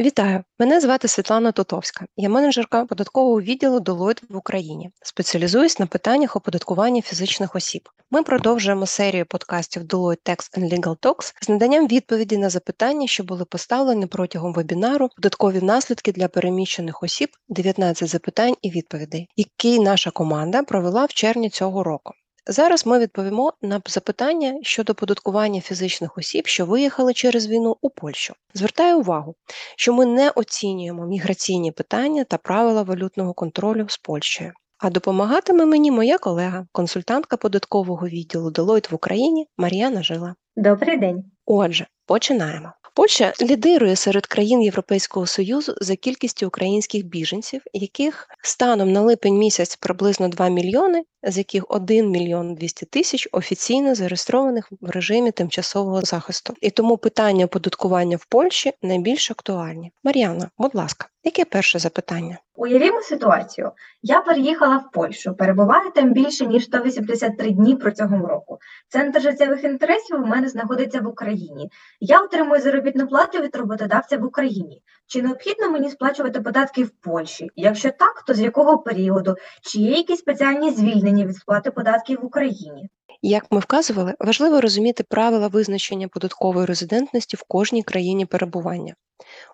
Вітаю! Мене звати Світлана Тотовська. Я менеджерка податкового відділу Deloitte в Україні. Спеціалізуюсь на питаннях оподаткування фізичних осіб. Ми продовжуємо серію подкастів Deloitte Tax and Legal Talks з наданням відповіді на запитання, що були поставлені протягом вебінару Податкові наслідки для переміщених осіб 19 запитань і відповідей, які наша команда провела в червні цього року. Зараз ми відповімо на запитання щодо податкування фізичних осіб, що виїхали через війну у Польщу. Звертаю увагу, що ми не оцінюємо міграційні питання та правила валютного контролю з Польщею. А допомагатиме мені моя колега, консультантка податкового відділу Deloitte в Україні Мар'яна Жила. Добрий день. Отже, починаємо. Польща лідирує серед країн Європейського Союзу за кількістю українських біженців, яких станом на липень місяць приблизно 2 мільйони, з яких 1 мільйон 200 тисяч офіційно зареєстрованих в режимі тимчасового захисту. І тому питання оподаткування в Польщі найбільш актуальні. Мар'яна, будь ласка, яке перше запитання? Уявімо ситуацію. Я переїхала в Польщу, перебуваю там більше ніж 183 дні протягом року. Центр життєвих інтересів у мене знаходиться в Україні. Я отримую заробітну плату від роботодавця в Україні. Чи необхідно мені сплачувати податки в Польщі? Якщо так, то з якого періоду? Чи є якісь спеціальні звільнення від сплати податків в Україні? Як ми вказували, важливо розуміти правила визначення податкової резидентності в кожній країні перебування.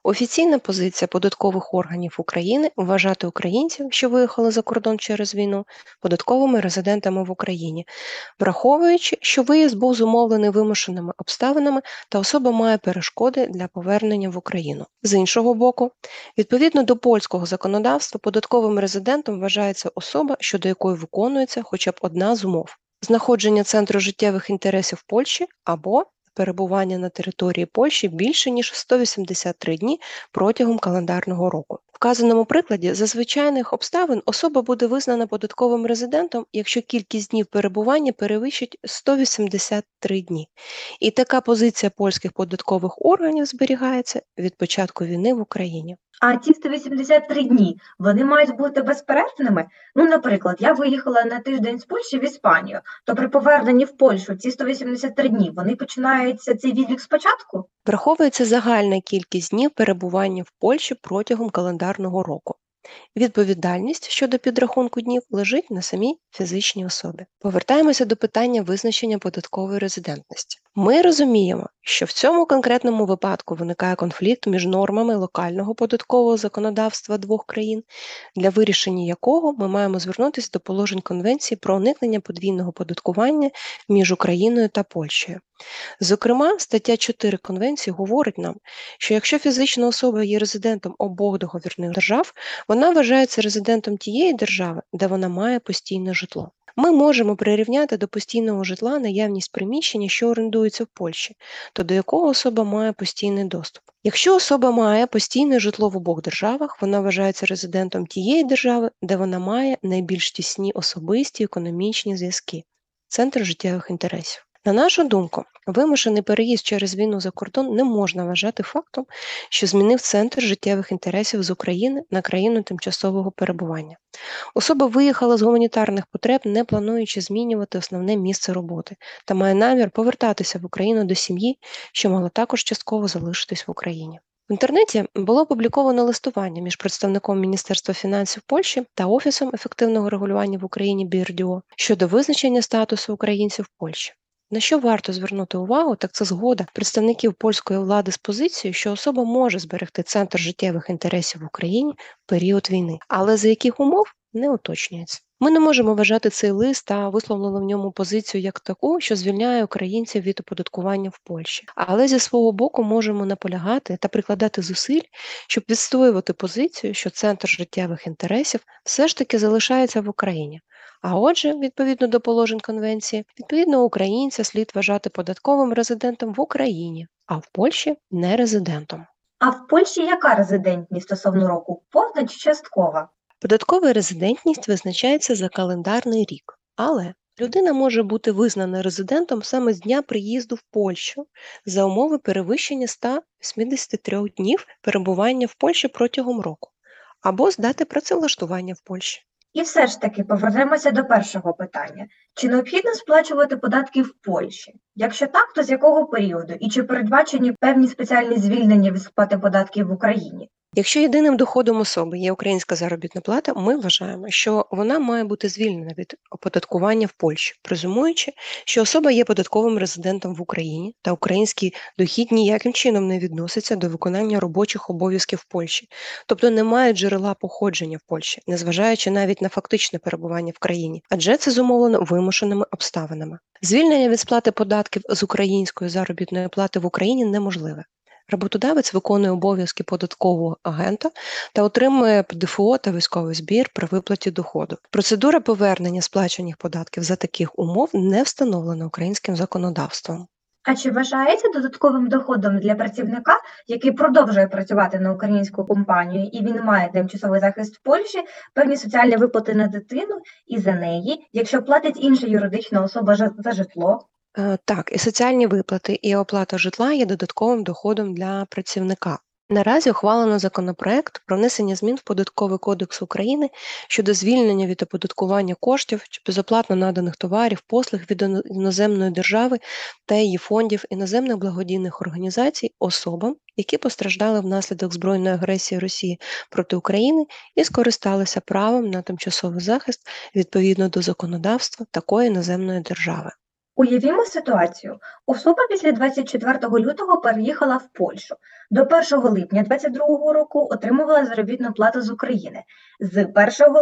Офіційна позиція податкових органів України вважати українців, що виїхали за кордон через війну, податковими резидентами в Україні, враховуючи, що виїзд був зумовлений вимушеними обставинами та особа має перешкоди для повернення в Україну. З іншого боку, відповідно до польського законодавства, податковим резидентом вважається особа, щодо якої виконується хоча б одна з умов. Знаходження центру життєвих інтересів Польщі або перебування на території Польщі більше ніж 183 дні протягом календарного року. Вказаному прикладі за звичайних обставин особа буде визнана податковим резидентом, якщо кількість днів перебування перевищить 183 дні. І така позиція польських податкових органів зберігається від початку війни в Україні. А ті 183 дні вони мають бути безперервними. Ну, наприклад, я виїхала на тиждень з Польщі в Іспанію, то при поверненні в Польщу ці 183 дні вони починаються цей відлік спочатку. Враховується загальна кількість днів перебування в Польщі протягом календарного року. Відповідальність щодо підрахунку днів лежить на самій фізичній особі. Повертаємося до питання визначення податкової резидентності. Ми розуміємо, що в цьому конкретному випадку виникає конфлікт між нормами локального податкового законодавства двох країн, для вирішення якого ми маємо звернутися до положень Конвенції про уникнення подвійного податкування між Україною та Польщею. Зокрема, стаття 4 Конвенції говорить нам, що якщо фізична особа є резидентом обох договірних держав, вона вважається резидентом тієї держави, де вона має постійне житло. Ми можемо прирівняти до постійного житла наявність приміщення, що орендується в Польщі, то до якого особа має постійний доступ. Якщо особа має постійне житло в обох державах, вона вважається резидентом тієї держави, де вона має найбільш тісні особисті економічні зв'язки, центр життєвих інтересів. На нашу думку, вимушений переїзд через війну за кордон не можна вважати фактом, що змінив центр життєвих інтересів з України на країну тимчасового перебування. Особа виїхала з гуманітарних потреб, не плануючи змінювати основне місце роботи, та має намір повертатися в Україну до сім'ї, що могла також частково залишитись в Україні. В інтернеті було опубліковано листування між представником Міністерства фінансів Польщі та Офісом ефективного регулювання в Україні БІРДІО щодо визначення статусу українців в Польщі. На що варто звернути увагу, так це згода представників польської влади з позицією, що особа може зберегти центр життєвих інтересів в Україні в період війни, але за яких умов не уточнюється. Ми не можемо вважати цей лист та висловлену в ньому позицію як таку, що звільняє українців від оподаткування в Польщі, але зі свого боку можемо наполягати та прикладати зусиль, щоб відстоювати позицію, що центр життєвих інтересів все ж таки залишається в Україні. А отже, відповідно до положень конвенції, відповідно українця слід вважати податковим резидентом в Україні, а в Польщі не резидентом. А в Польщі яка резидентність стосовно року? Повна чи часткова? Податкова резидентність визначається за календарний рік, але людина може бути визнана резидентом саме з дня приїзду в Польщу за умови перевищення 183 днів перебування в Польщі протягом року або з дати працевлаштування в Польщі. І все ж таки повернемося до першого питання: чи необхідно сплачувати податки в Польщі? Якщо так, то з якого періоду і чи передбачені певні спеціальні звільнення від сплати податків в Україні? Якщо єдиним доходом особи є українська заробітна плата, ми вважаємо, що вона має бути звільнена від оподаткування в Польщі, презумуючи, що особа є податковим резидентом в Україні та український дохід ніяким чином не відноситься до виконання робочих обов'язків в Польщі, тобто не має джерела походження в Польщі, незважаючи навіть на фактичне перебування в країні, адже це зумовлено вимушеними обставинами. Звільнення від сплати податків з української заробітної плати в Україні неможливе. Роботодавець виконує обов'язки податкового агента та отримує ПДФО та військовий збір при виплаті доходу. Процедура повернення сплачених податків за таких умов не встановлена українським законодавством. А чи вважається додатковим доходом для працівника, який продовжує працювати на українську компанію і він має тимчасовий захист в Польщі, певні соціальні виплати на дитину і за неї, якщо платить інша юридична особа за житло? Е, Так, і соціальні виплати, і оплата житла є додатковим доходом для працівника. Наразі ухвалено законопроект про внесення змін в Податковий кодекс України щодо звільнення від оподаткування коштів чи безоплатно наданих товарів, послуг від іноземної держави та її фондів іноземних благодійних організацій особам, які постраждали внаслідок збройної агресії Росії проти України і скористалися правом на тимчасовий захист відповідно до законодавства такої іноземної держави. Уявімо ситуацію. Особа після 24 лютого переїхала в Польщу. До 1 липня 2022 року отримувала заробітну плату з України. З 1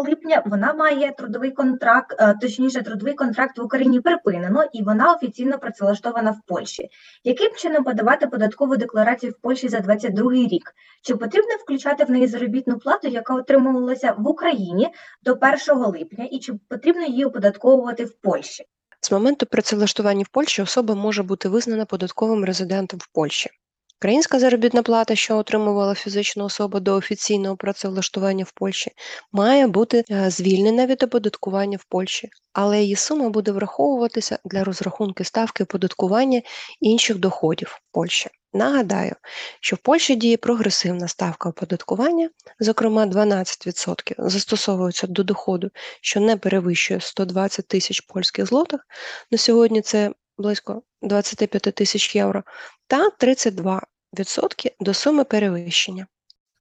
липня вона має трудовий контракт, е, точніше, трудовий контракт в Україні припинено, і вона офіційно працевлаштована в Польщі. Яким чином подавати податкову декларацію в Польщі за 2022 рік? Чи потрібно включати в неї заробітну плату, яка отримувалася в Україні до 1 липня, і чи потрібно її оподатковувати в Польщі? З моменту працевлаштування в Польщі особа може бути визнана податковим резидентом в Польщі. Українська заробітна плата, що отримувала фізична особа до офіційного працевлаштування в Польщі, має бути е, звільнена від оподаткування в Польщі, але її сума буде враховуватися для розрахунки ставки оподаткування інших доходів в Польщі. Нагадаю, що в Польщі діє прогресивна ставка оподаткування, зокрема 12% застосовується до доходу, що не перевищує 120 тисяч польських злотих. На сьогодні це близько 25 тисяч євро, та 32% до суми перевищення.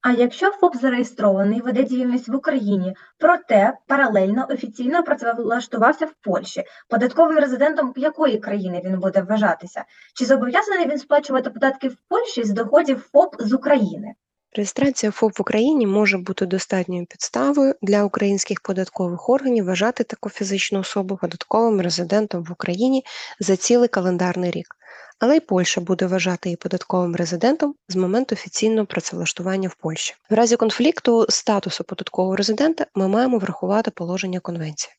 А якщо ФОП зареєстрований, веде діяльність в Україні, проте паралельно офіційно працевлаштувався в Польщі, податковим резидентом якої країни він буде вважатися? Чи зобов'язаний він сплачувати податки в Польщі з доходів ФОП з України? Реєстрація ФОП в Україні може бути достатньою підставою для українських податкових органів вважати таку фізичну особу податковим резидентом в Україні за цілий календарний рік. Але й Польща буде вважати її податковим резидентом з моменту офіційного працевлаштування в Польщі. В разі конфлікту статусу податкового резидента ми маємо врахувати положення конвенції.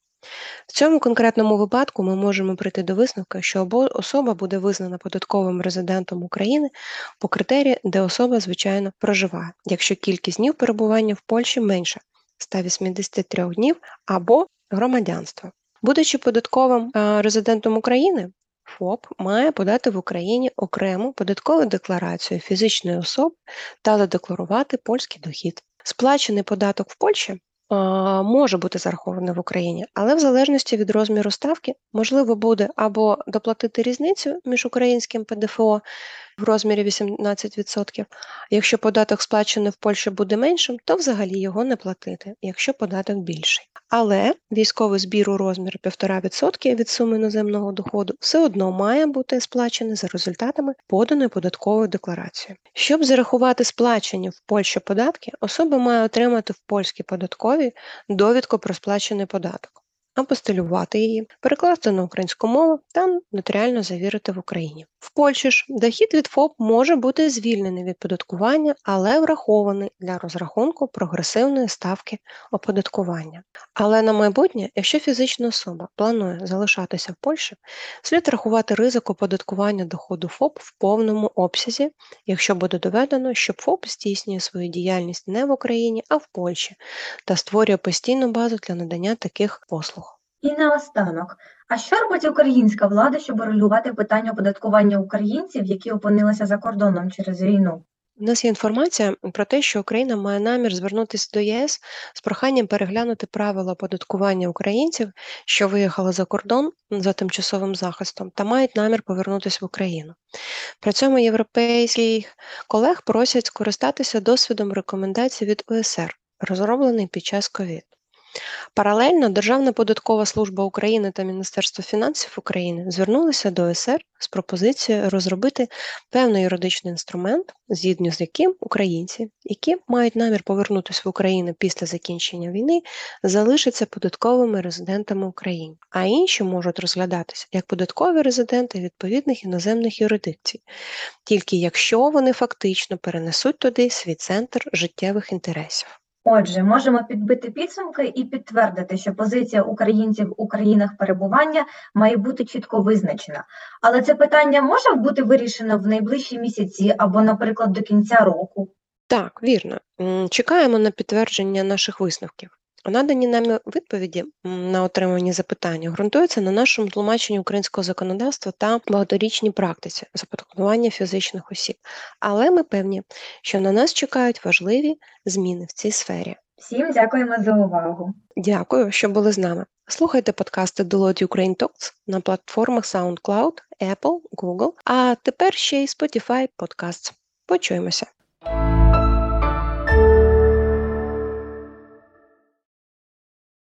В цьому конкретному випадку ми можемо прийти до висновку, що особа буде визнана податковим резидентом України по критерії, де особа, звичайно, проживає, якщо кількість днів перебування в Польщі менша 183 днів або громадянство. Будучи податковим е, резидентом України, ФОП має подати в Україні окрему податкову декларацію фізичної особи та задекларувати польський дохід. Сплачений податок в Польщі може бути зарахований в Україні, але в залежності від розміру ставки можливо буде або доплатити різницю між українським ПДФО в розмірі 18%. Якщо податок сплачений в Польщі буде меншим, то взагалі його не платити, якщо податок більший. Але військовий збір у розмірі 1,5% від суми іноземного доходу все одно має бути сплачений за результатами поданої податкової декларації. Щоб зарахувати сплачені в Польщі податки, особа має отримати в польській податковій довідку про сплачений податок, апостилювати її, перекласти на українську мову та нотаріально завірити в Україні. В Польщі ж дохід від ФОП може бути звільнений від податкування, але врахований для розрахунку прогресивної ставки оподаткування. Але на майбутнє, якщо фізична особа планує залишатися в Польщі, слід рахувати ризик оподаткування доходу ФОП в повному обсязі, якщо буде доведено, що ФОП здійснює свою діяльність не в Україні, а в Польщі та створює постійну базу для надання таких послуг. І наостанок, а що робить українська влада, щоб регулювати питання оподаткування українців, які опинилися за кордоном через війну? У нас є інформація про те, що Україна має намір звернутися до ЄС з проханням переглянути правила оподаткування українців, що виїхали за кордон за тимчасовим захистом, та мають намір повернутися в Україну. При цьому європейських колег просять скористатися досвідом рекомендацій від ОСР, розроблений під час ковід. Паралельно Державна податкова служба України та Міністерство фінансів України звернулися до ОСР з пропозицією розробити певний юридичний інструмент, згідно з яким українці, які мають намір повернутися в Україну після закінчення війни, залишаться податковими резидентами України, а інші можуть розглядатися як податкові резиденти відповідних іноземних юрисдикцій, тільки якщо вони фактично перенесуть туди свій центр життєвих інтересів. Отже, можемо підбити підсумки і підтвердити, що позиція українців у країнах перебування має бути чітко визначена. Але це питання може бути вирішено в найближчі місяці або, наприклад, до кінця року. Так, вірно. Чекаємо на підтвердження наших висновків. Надані нами відповіді на отримані запитання ґрунтуються на нашому тлумаченні українського законодавства та багаторічній практиці заподаткування фізичних осіб. Але ми певні, що на нас чекають важливі зміни в цій сфері. Всім дякуємо за увагу. Дякую, що були з нами. Слухайте подкасти Deloitte Ukraine Talks на платформах SoundCloud, Apple, Google, а тепер ще й Spotify Podcasts. Почуємося.